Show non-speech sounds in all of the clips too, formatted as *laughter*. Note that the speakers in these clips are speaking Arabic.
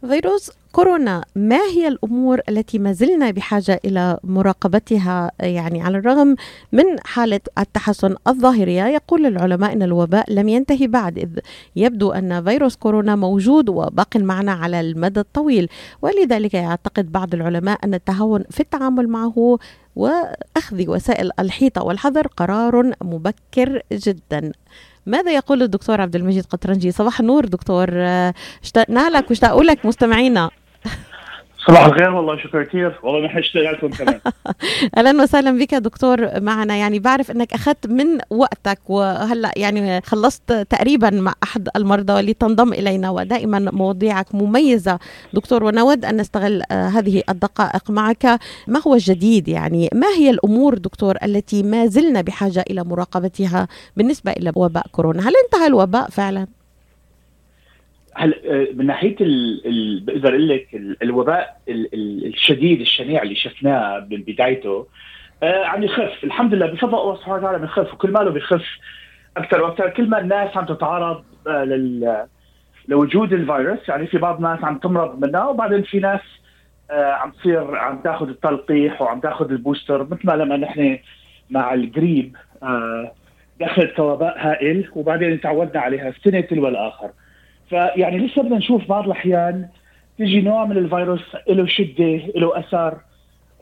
فيروس كورونا ما هي الأمور التي ما زلنا بحاجة إلى مراقبتها؟ يعني على الرغم من حالة التحسن الظاهريه يقول العلماء إن الوباء لم ينتهي بعد إذ يبدو أن فيروس كورونا موجود وباق معنا على المدى الطويل. ولذلك يعتقد بعض العلماء أن التهاون في التعامل معه وأخذ وسائل الحيطة والحذر قرار مبكر جدا. ماذا يقول الدكتور عبد المجيد قطرنجي؟ صباح النور دكتور. اشتقنا لك واشتاقوا لك مستمعينا. صباح الخير والله شكرا كثير. والله نحن اشتغلتكم كمان. *laughs* أهلا وسهلا بك دكتور معنا. يعني بعرف إنك أخذت من وقتك وهلأ يعني خلصت تقريبا مع أحد المرضى لتنضم إلينا ودائما مواضيعك مميزة. دكتور ونود أن نستغل هذه الدقائق معك. ما هو الجديد؟ يعني ما هي الأمور دكتور التي ما زلنا بحاجة إلى مراقبتها بالنسبة إلى وباء كورونا؟ هل انتهى الوباء فعلا؟ هل من ناحية بقدر أقول لك الوباء الشديد الشنيع اللي شفناه من بدايته عم يخف. الحمد لله بفضل الله سبحانه وتعالى بيخف وكل ماله بيخف أكثر وأكثر. كل ما الناس عم تتعرض لل لوجود الفيروس يعني في بعض الناس عم تمرض منه وبعدين في ناس عم تصير عم تاخذ التلقيح وعم تاخذ البوستر مثل ما لما نحن مع الجريب دخلت كوباء هائل وبعدين تعودنا عليها سنه تلو الآخر. فيعني لسه بدنا نشوف بعض الأحيان تيجي نوع من الفيروس له شدة له أثر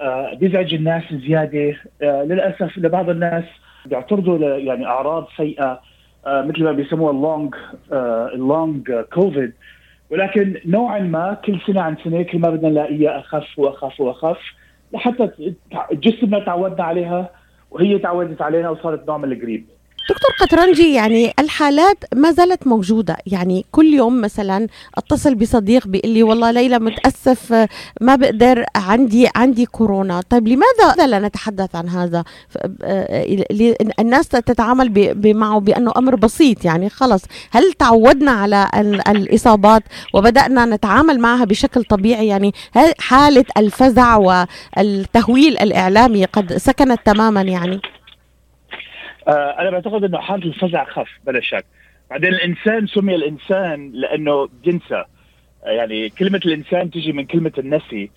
آه بيزعج الناس زيادة. آه للأسف لبعض الناس بيتعرضوا يعني أعراض سيئة آه مثل ما بيسموها ال long ال long COVID ولكن نوعا ما كل سنة عن سنة كل ما بدنا نلاقيها أخف وأخف وأخف لحتى جسمنا تعودنا عليها وهي تعودت علينا وصارت نوع من القريب. دكتور قطرنجي يعني الحالات ما زالت موجودة. يعني كل يوم مثلا أتصل بصديق بيقول لي والله ليلى متأسف ما بقدر عندي عندي كورونا. طيب لماذا لا نتحدث عن هذا؟ الناس تتعامل معه بأنه أمر بسيط. يعني خلص هل تعودنا على الإصابات وبدأنا نتعامل معها بشكل طبيعي؟ يعني حالة الفزع والتهويل الإعلامي قد سكنت تماما يعني؟ آه أنا بعتقد إنه حالة الفزع خف بلا شك. بعدين الإنسان سمي الإنسان لأنه بينسى آه يعني كلمة الإنسان تجي من كلمة النسي.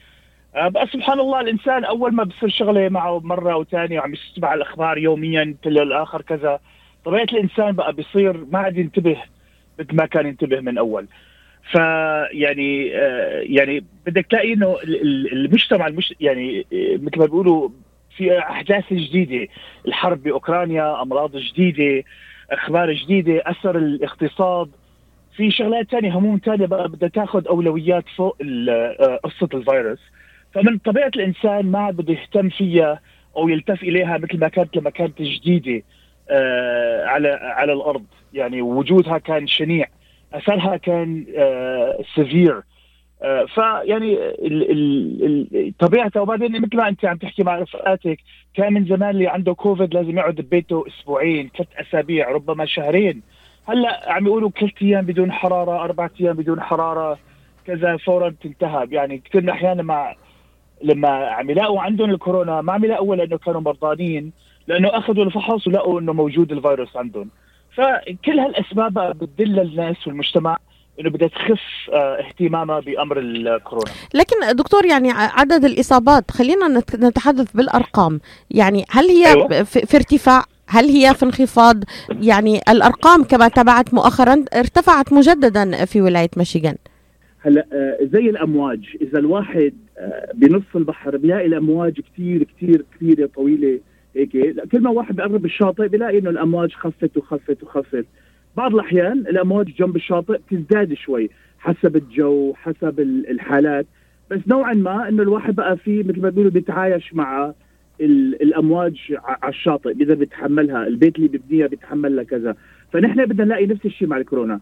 آه بس سبحان الله الإنسان أول ما بصير شغلة معه مرة وثانية وعم يسمع الأخبار يوميا تل الآخر كذا طبيعة الإنسان بقى بيصير ما عاد ينتبه مثل ما كان ينتبه من أول. فيعني آه يعني بدك تلاقي إنه المجتمع المش يعني مثل ما بيقولوا في أحداث جديدة. الحرب بأوكرانيا أمراض جديدة أخبار جديدة أثر الاقتصاد. في شغلات ثانية هموم ثانية بدها تاخذ أولويات فوق قصة الفيروس. فمن طبيعة الإنسان ما عاد بده يهتم فيها أو يلتف إليها مثل ما كانت لما كانت جديدة على على الأرض. يعني وجودها كان شنيع. أثرها كان severe آه فيعني طبيعتها وبعدين مثل ما انت عم تحكي مع رفقاتك كان من زمان اللي عنده كوفيد لازم يقعد ببيته أسبوعين ثلاث أسابيع ربما شهرين. هلأ عم يقولوا ثلاث أيام بدون حرارة أربع أيام بدون حرارة كذا فورا تنتهى يعني كثير من الأحيان لما لما عم يلاقوا عندهم الكورونا ما عم يلاقوا لأنه كانوا مرضانين لأنه أخذوا الفحص ولقوا إنه موجود الفيروس عندهم. فكل هالأسباب بتدل الناس والمجتمع إنه بدها تخف اهتمامها بأمر الكورونا. لكن دكتور يعني عدد الإصابات خلينا نتحدث بالأرقام. يعني هل هي أيوة. في ارتفاع؟ هل هي في انخفاض؟ يعني الأرقام كما تبعت مؤخرا ارتفعت مجددا في ولاية ميشيغان. هلا زي الأمواج. إذا الواحد بنص البحر بيلاقي الأمواج كثير كثير كثيره طويلة هيك. كل ما واحد بيقرب الشاطئ بيلاقي إنه الأمواج خفت وخفت وخفت. بعض الأحيان الأمواج جنب الشاطئ تزداد شوي حسب الجو حسب الحالات. بس نوعا ما إنه الواحد بقى في مثل ما بيقولوا بيتعايش مع الأمواج على الشاطئ بيقدر بيتحملها البيت اللي ببنيها بيتحملها كذا. فنحن بدنا نلاقي نفس الشيء مع الكورونا.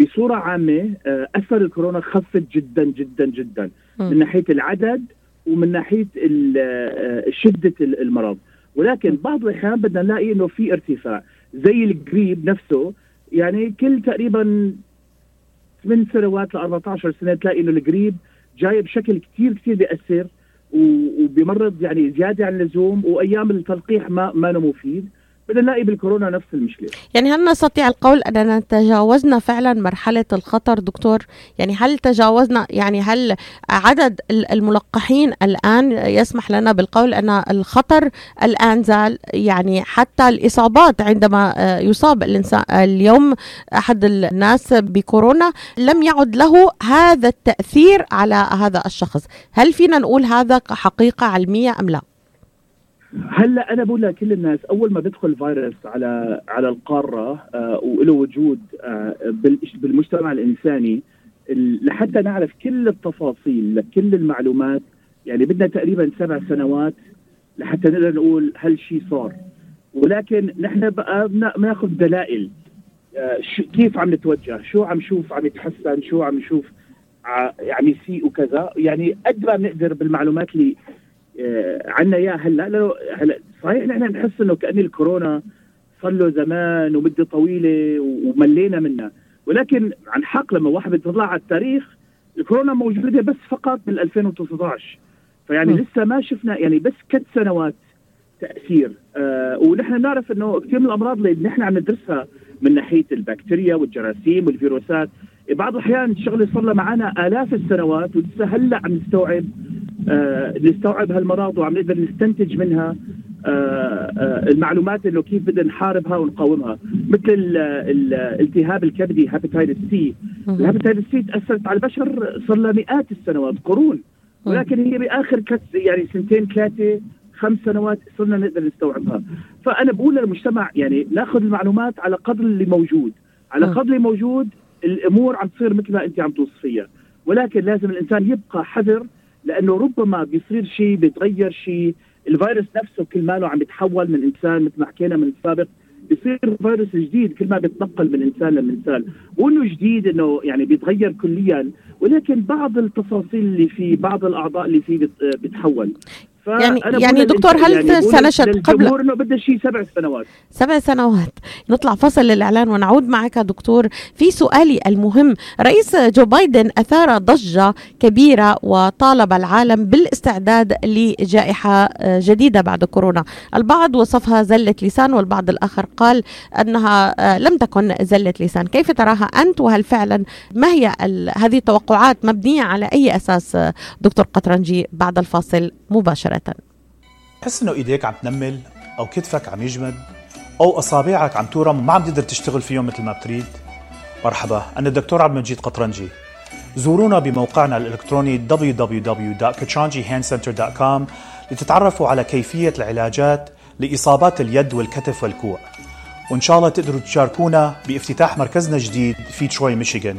بصورة عامة أثر الكورونا خفت جدا جدا جدا. من ناحية العدد ومن ناحية شدة المرض. ولكن بعض الأحيان بدنا نلاقي إنه في ارتفاع. زي الجريب نفسه. يعني كل تقريبا من سنوات ل 14 سنة تلاقي إنه الجريب جاي بشكل كثير كثير بيأثر وبيمرض يعني زيادة عن اللزوم وأيام التلقيح ما ما مفيد بدنا نلاقي بالكورونا نفس المشكلة. يعني هل نستطيع القول أننا تجاوزنا فعلا مرحلة الخطر دكتور؟ يعني هل تجاوزنا يعني هل عدد الملقحين الآن يسمح لنا بالقول أن الخطر الآن زال؟ يعني حتى الإصابات عندما يصاب الإنسان اليوم أحد الناس بكورونا لم يعد له هذا التأثير على هذا الشخص. هل فينا نقول هذا حقيقة علمية أم لا؟ هلا أنا بقول لكل الناس أول ما بيدخل فيروس على على القارة آه وله وجود آه بالمجتمع الإنساني لحتى نعرف كل التفاصيل كل المعلومات يعني بدنا تقريبا سبع سنوات لحتى نقدر نقول هل شيء صار. ولكن نحن بقى بناخذ دلائل آه كيف عم نتوجه شو عم نشوف عم يتحسن شو عم نشوف عم يسيء وكذا. يعني قد ما بنقدر بالمعلومات اللي آه، عنا اياه هلا لأنه هلا صحيح نحن بنحس إنه كأن الكورونا صار له زمان ومدة طويلة وملينا منها. ولكن عن حق لما واحد بيطلع على التاريخ الكورونا موجودة بس فقط من 2019 فيعني م. لسه ما شفنا يعني بس كت سنوات تأثير. آه ونحن بنعرف إنه كثير من الأمراض اللي نحن عم ندرسها من ناحية البكتيريا والجراثيم والفيروسات بعض الأحيان الشغله صار لها معنا آلاف السنوات ولسه هلأ عم نستوعب آه نستوعب هالمرض وعم نقدر نستنتج منها آه آه المعلومات إنه كيف بدنا نحاربها ونقاومها. مثل الالتهاب الكبدي hepatitis C. ال hepatitis C تأثرت على البشر صار لها مئات السنوات قرون. ولكن هي بآخر كت يعني سنتين ثلاثة خمس سنوات صرنا نقدر نستوعبها. فأنا بقول للمجتمع يعني ناخذ المعلومات على قدر اللي موجود. على قدر اللي موجود الأمور عم تصير مثل ما أنت عم توصفيها. ولكن لازم الإنسان يبقى حذر لأنه ربما بيصير شيء بيتغير شيء. الفيروس نفسه كل ماله عم يتحول من إنسان مثل ما حكينا من السابق بيصير فيروس جديد كل ما بيتنقل من إنسان لانسان مو انه جديد إنه يعني بيتغير كليا. ولكن بعض التفاصيل اللي فيه بعض الأعضاء اللي فيه بتتحول يعني يعني دكتور هل يعني سنشهد قبل إنه بده شيء سبع سنوات. سبع سنوات. نطلع فصل للاعلان ونعود معك دكتور. في سؤالي المهم رئيس جو بايدن أثار ضجة كبيرة وطالب العالم بالاستعداد لجائحة جديدة بعد كورونا. البعض وصفها زلة لسان والبعض الآخر قال أنها لم تكن زلة لسان. كيف تراها أنت؟ وهل فعلا ما هي هذه التوقعات مبنية على أي أساس دكتور قطرنجي بعد الفاصل مباشرة؟ تحس إنه إيديك عم تنمل أو كتفك عم يجمد أو أصابعك عم تورم وما عم تقدر تشتغل فيهم مثل ما بتريد. مرحبا أنا الدكتور عبد المجيد قطرنجي. زورونا بموقعنا الإلكتروني www.kachanjihandcenter.com لتتعرفوا على كيفية العلاجات لإصابات اليد والكتف والكوع. وإن شاء الله تقدروا تشاركونا بافتتاح مركزنا الجديد في تروي ميشيغان.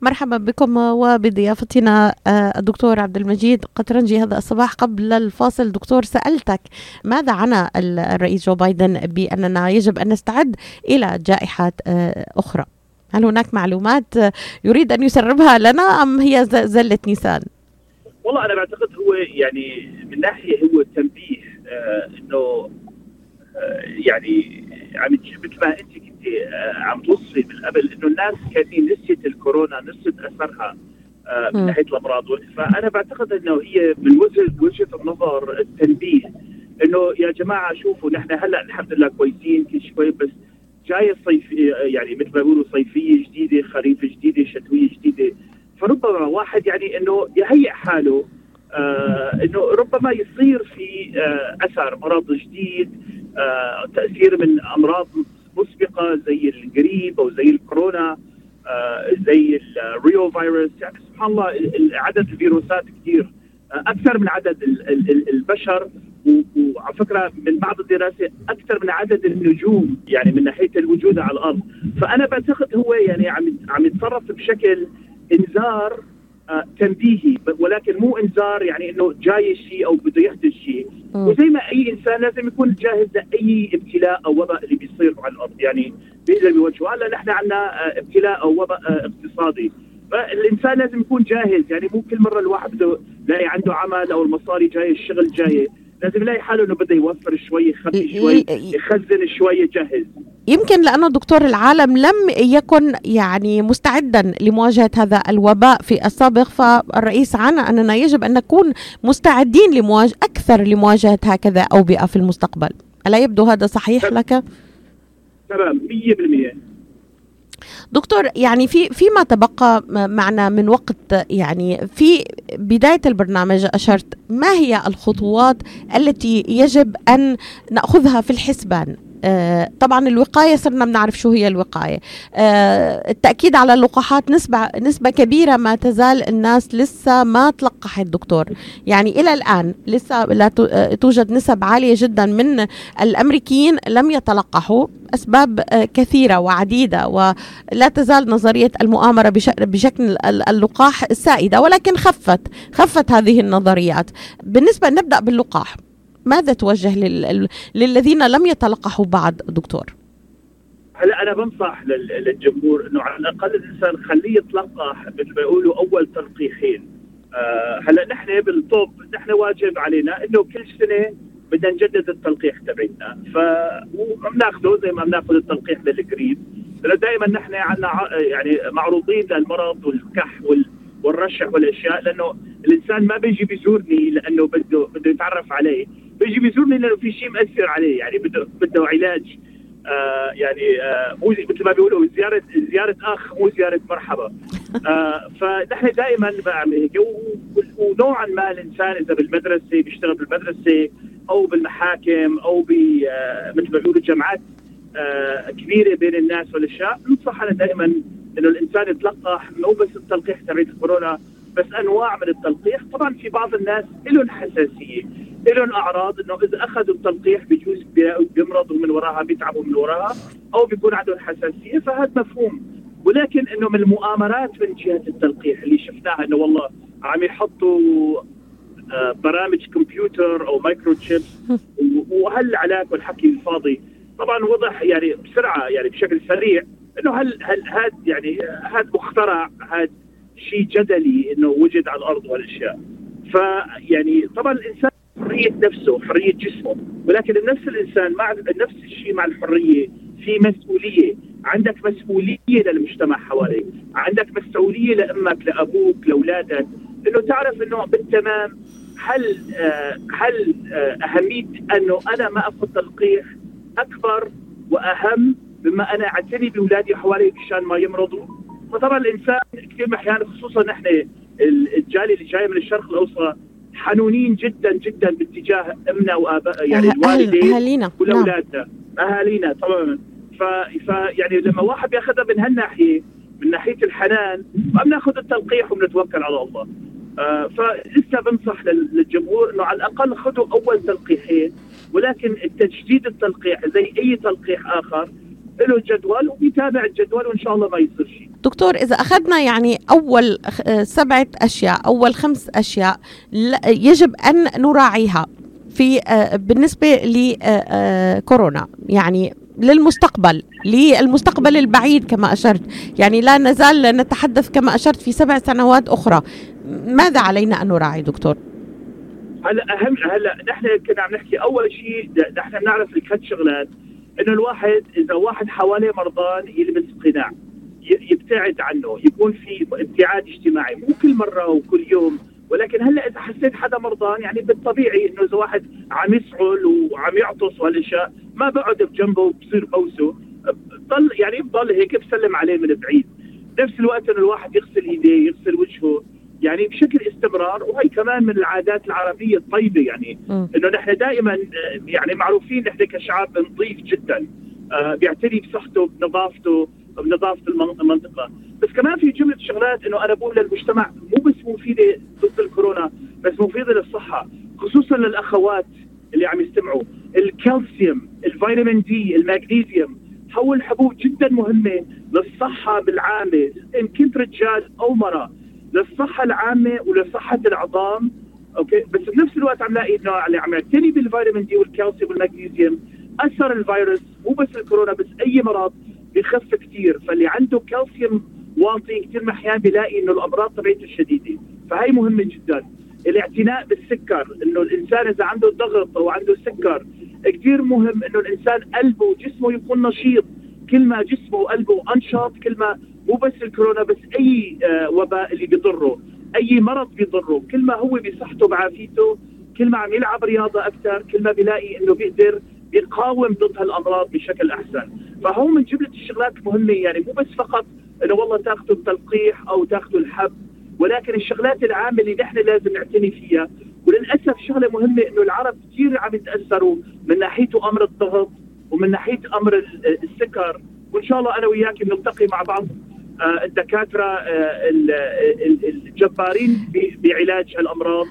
مرحبا بكم وبضيافتنا آه، الدكتور عبد المجيد. قطرنجي هذا الصباح قبل الفاصل. دكتور سألتك ماذا عنى الرئيس جو بايدن بأننا يجب أن نستعد إلى جائحات آه، أخرى؟ هل هناك معلومات يريد أن يسربها لنا أم هي زلة نيسان؟ والله أنا بعتقد هو يعني من ناحية هو تنبيه آه أنه يعني عم مثل ما أنت عم توصفي من قبل إنه الناس كانين نسيت الكورونا نسيت أثرها آه، من ناحية الأمراض. فأنا بعتقد إنه هي من وجهه وجهة النظر التنبيه إنه يا جماعة شوفوا نحن هلأ الحمد لله كويسين كل كويس بس جاية الصيف يعني مثل ما بيقولوا صيفية جديدة خريف جديدة شتوية جديدة. فربما واحد يعني إنه يهيئ حاله آه إنه ربما يصير في آه أثر مرض جديد آه تأثير من أمراض مسبقه زي القريب أو زي الكورونا آه زي الريو فيروس يعني سبحان الله عدد الفيروسات كثير آه أكثر من عدد البشر. وعلى فكرة من بعض الدراسات أكثر من عدد النجوم يعني من ناحية الوجود على الأرض. فأنا بعتقد هو يعني عم عم يتصرف بشكل إنذار آه تنبيهي ولكن مو انذار يعني إنه جاي شيء أو بده يحدث شيء. وزي ما أي إنسان لازم يكون جاهز لأي ابتلاء أو وباء اللي بيصير على الأرض يعني بيقدر بيواجهه هلا نحن عندنا آه ابتلاء أو وباء آه اقتصادي. فالإنسان لازم يكون جاهز يعني مو كل مرة الواحد بده لاقي عنده عمل أو المصاري جاية الشغل جاية لازم يلاقي حاله إنه بده يوفر شوي يخبي شوي يخزن شوي يجهز يمكن لأنه دكتور العالم لم يكن يعني مستعدا لمواجهة هذا الوباء في السابق فالرئيس عنا أننا يجب أن نكون مستعدين لمواجهة أكثر لمواجهة هكذا أوبئة في المستقبل. ألا يبدو هذا صحيح لك؟ تمام 100% دكتور يعني في فيما تبقى معنا من وقت يعني في بداية البرنامج أشرت ما هي الخطوات التي يجب أن نأخذها في الحسبان؟ طبعا الوقاية صرنا بنعرف شو هي الوقاية. آه، التأكيد على اللقاحات نسبة, نسبة كبيرة ما تزال الناس لسه ما تلقحت دكتور. يعني إلى الآن لسه لا آه، توجد نسب عالية جدا من الأمريكيين لم يتلقحوا أسباب كثيرة وعديدة ولا تزال نظرية المؤامرة بشكل اللقاح السائدة ولكن خفت خفت هذه النظريات. بالنسبة نبدأ باللقاح. ماذا توجه لل... للذين لم يتلقحوا بعد دكتور؟ هلا أنا بنصح للجمهور إنه على الأقل الإنسان خليه يتلقح مثل ما يقولوا أول تلقيحين. آه هلا نحن بالطب نحن واجب علينا إنه كل سنة بدنا نجدد التلقيح تبعنا. ف وبناخذه زي ما بناخذ التلقيح للقريب. لأنه دائما نحن عندنا يعني معروضين للمرض والكح وال والرشح والأشياء لأنه الإنسان ما بيجي بيزورني لأنه بده بده يتعرف عليه. بيجي بيزورني لأنه في شيء مأثر عليه يعني بده بده علاج آه يعني آه مو مثل ما بيقولوا زياره زيارة أخ مو زيارة مرحبا. *laughs* آه فنحن دائما بعمل هيك. ونوعا ما الإنسان إذا بالمدرسة بيشتغل بالمدرسة أو بالمحاكم أو ب آه مثل ما بيقولوا جامعات آه كبيرة بين الناس والأشياء. ننصح أنا دائما إنه الإنسان يتلقح مو بس التلقيح تبعت الكورونا بس أنواع من التلقيح. طبعا في بعض الناس لهم حساسية لهم أعراض إنه إذا أخذوا التلقيح بجوز بيمرضوا من وراها بيتعبوا من وراها أو بيكون عندهم حساسية فهذا مفهوم. ولكن إنه من المؤامرات من جهة التلقيح اللي شفناها إنه والله عم يحطوا آه، برامج كمبيوتر أو مايكرو تشيبس *laughs* وهالعلاك والحكي الفاضي. طبعا وضح يعني بسرعة يعني بشكل سريع إنه هل هل هذا يعني هذا مخترع هذا شيء جدلي إنه وجد على الأرض وهالاشياء فيعني طبعا الإنسان حرية نفسه حرية جسمه. ولكن نفس الإنسان مع نفس الشيء مع الحرية في مسؤولية. عندك مسؤولية للمجتمع حواليك. عندك مسؤولية لأمك لأبوك لأولادك. إنه تعرف إنه بالتمام هل آه هل آه أهمية إنه أنا ما أخذ تلقيح أكبر وأهم مما أنا أعتني بأولادي حوالي مشان ما يمرضوا؟ فطبعا الإنسان كثير أحيانا خصوصا نحن الجالية اللي جاية من الشرق الأوسط حنونين جدا جدا باتجاه أمنا وآباء يعني الوالدين أهالينا والاولادنا نعم. أهالينا طبعا ف... ف يعني لما واحد بياخذها من هالناحية من ناحية الحنان ما بناخذ التلقيح وبنتوكل على الله. آه فلسه بنصح للجمهور إنه على الأقل خذوا أول تلقيحين ولكن التجديد التلقيح زي أي تلقيح آخر له جدول وبيتابع الجدول وإن شاء الله ما يصير شيء. دكتور إذا أخذنا يعني أول سبعة أشياء أول خمس أشياء يجب أن نراعيها في آه، بالنسبة لكورونا آه، آه، يعني للمستقبل للمستقبل البعيد كما أشرت. يعني لا نزال نتحدث كما أشرت في سبع سنوات أخرى. ماذا علينا أن نراعي دكتور؟ هلا أهم هلا نحن كنا عم نحكي أول شيء نحن بنعرف ثلاث شغلات. إنه الواحد إذا واحد حواليه مرضان يلبس قناع. يبتعد عنه يكون في ابتعاد اجتماعي مو كل مرة وكل يوم. ولكن هلا إذا حسيت حدا مرضان يعني بالطبيعي إنه إذا واحد عم يسعل وعم يعطس وهالأشياء ما بقعد بجنبه وبصير بوسه. بضل يعني بضل هيك بسلم عليه من بعيد. نفس الوقت إنه الواحد يغسل إيديه يغسل وجهه. يعني بشكل استمرار وهي كمان من العادات العربية الطيبة يعني. إنه نحن دائما يعني معروفين نحن كشعب نظيف جدا. آه بيعتني بصحته بنظافته. بنظافه المنطقة. بس كمان في جملة شغلات إنه أنا بقول للمجتمع مو بس مفيدة ضد الكورونا بس مفيدة للصحة خصوصا للأخوات اللي عم يستمعوا. الكالسيوم الفيتامين دي المغنيسيوم هو الحبوب جدا مهمة للصحة بالعامة إن كنت رجال أو مرأة. للصحة العامة ولصحة العظام okay؟ بس بنفس الوقت عم لاقي إنه اللي عم يعتني بالفيتامين دي والكالسيوم والمغنيسيوم أثر الفيروس مو بس الكورونا بس أي مرض بخف كثير فاللي عنده كالسيوم واطي كثير أحيانا بيلاقي إنه الأمراض تبعته شديده فهي مهمة جدا. الاعتناء بالسكر إنه الإنسان إذا عنده ضغط أو عنده سكر كثير مهم إنه الإنسان قلبه وجسمه يكون نشيط. كل ما جسمه وقلبه أنشط كل ما مو بس الكورونا بس أي آه، وباء اللي بيضره أي مرض بيضره كل ما هو بصحته بعافيته كل ما عم يلعب رياضة أكثر كل ما بيلاقي إنه بيقدر بيقاوم ضد هالأمراض بشكل أحسن. فهو من جملة الشغلات المهمه يعني مو بس فقط إنه والله تاخذوا التلقيح أو تاخذوا الحب ولكن الشغلات العامة اللي نحن لازم نعتني فيها. وللأسف شغلة مهمة إنه العرب كثير عم يتأثروا من ناحية أمر الضغط ومن ناحية أمر السكر. وإن شاء الله أنا وياك نلتقي مع بعض آه، الدكاترة آه، الجبارين بعلاج الامراض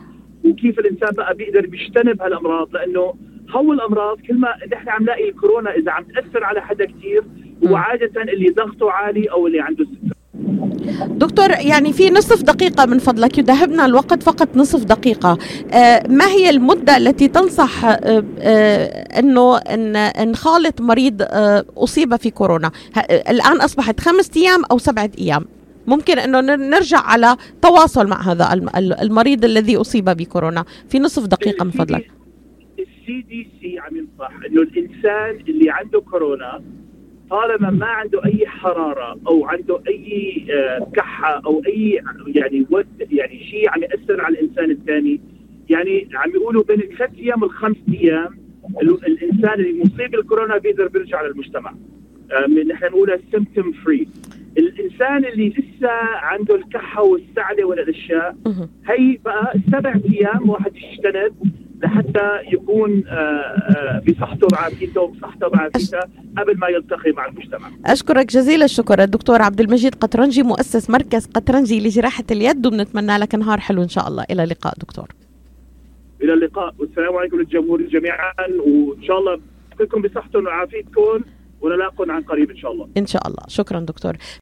وكيف الإنسان بقى بيقدر بيجتنب هالأمراض. لأنه هو الأمراض كل ما نحن عم نلاقي الكورونا إذا عم تأثر على حدا كثير هو عادة اللي ضغطه عالي أو اللي عنده سكر دكتور يعني في نصف دقيقة من فضلك يذهبنا الوقت فقط نصف دقيقة. آه، ما هي المدة التي تنصح آه، آه، أنه أن نخالط مريض أصيب في كورونا؟ الآن أصبحت خمسة أيام أو سبعة أيام. ممكن أنه نرجع على تواصل مع هذا المريض الذي أصيب بكورونا. في نصف دقيقة من فضلك. السي دي سي عم ينصح انه الإنسان اللي عنده كورونا طالما ما عنده أي حرارة أو عنده أي آه، كحة أو أي يعني ود يعني شيء عم يأثر على الإنسان الثاني يعني عم يقولوا بين الثلاث أيام والخمس أيام الإنسان اللي مصيب بالكورونا بيقدر بيرجع للمجتمع آه، نحن نقولها symptom free الإنسان اللي لسه عنده الكحة والسعلة والأشياء هي بقى سبع أيام واحد يجتنب لحتى يكون آه، آه، بصحته وعافيته وبصحته وعافيته قبل ما يلتقي مع المجتمع. أشكرك جزيل الشكر الدكتور عبد المجيد قطرنجي مؤسس مركز قطرنجي لجراحة اليد وبنتمنى لك نهار حلو إن شاء الله إلى اللقاء دكتور. إلى اللقاء والسلام عليكم للجمهور جميعا وإن شاء الله كلكم بصحتكم وعافيتكم ونلاقكم عن قريب إن شاء الله. إن شاء الله شكرا دكتور.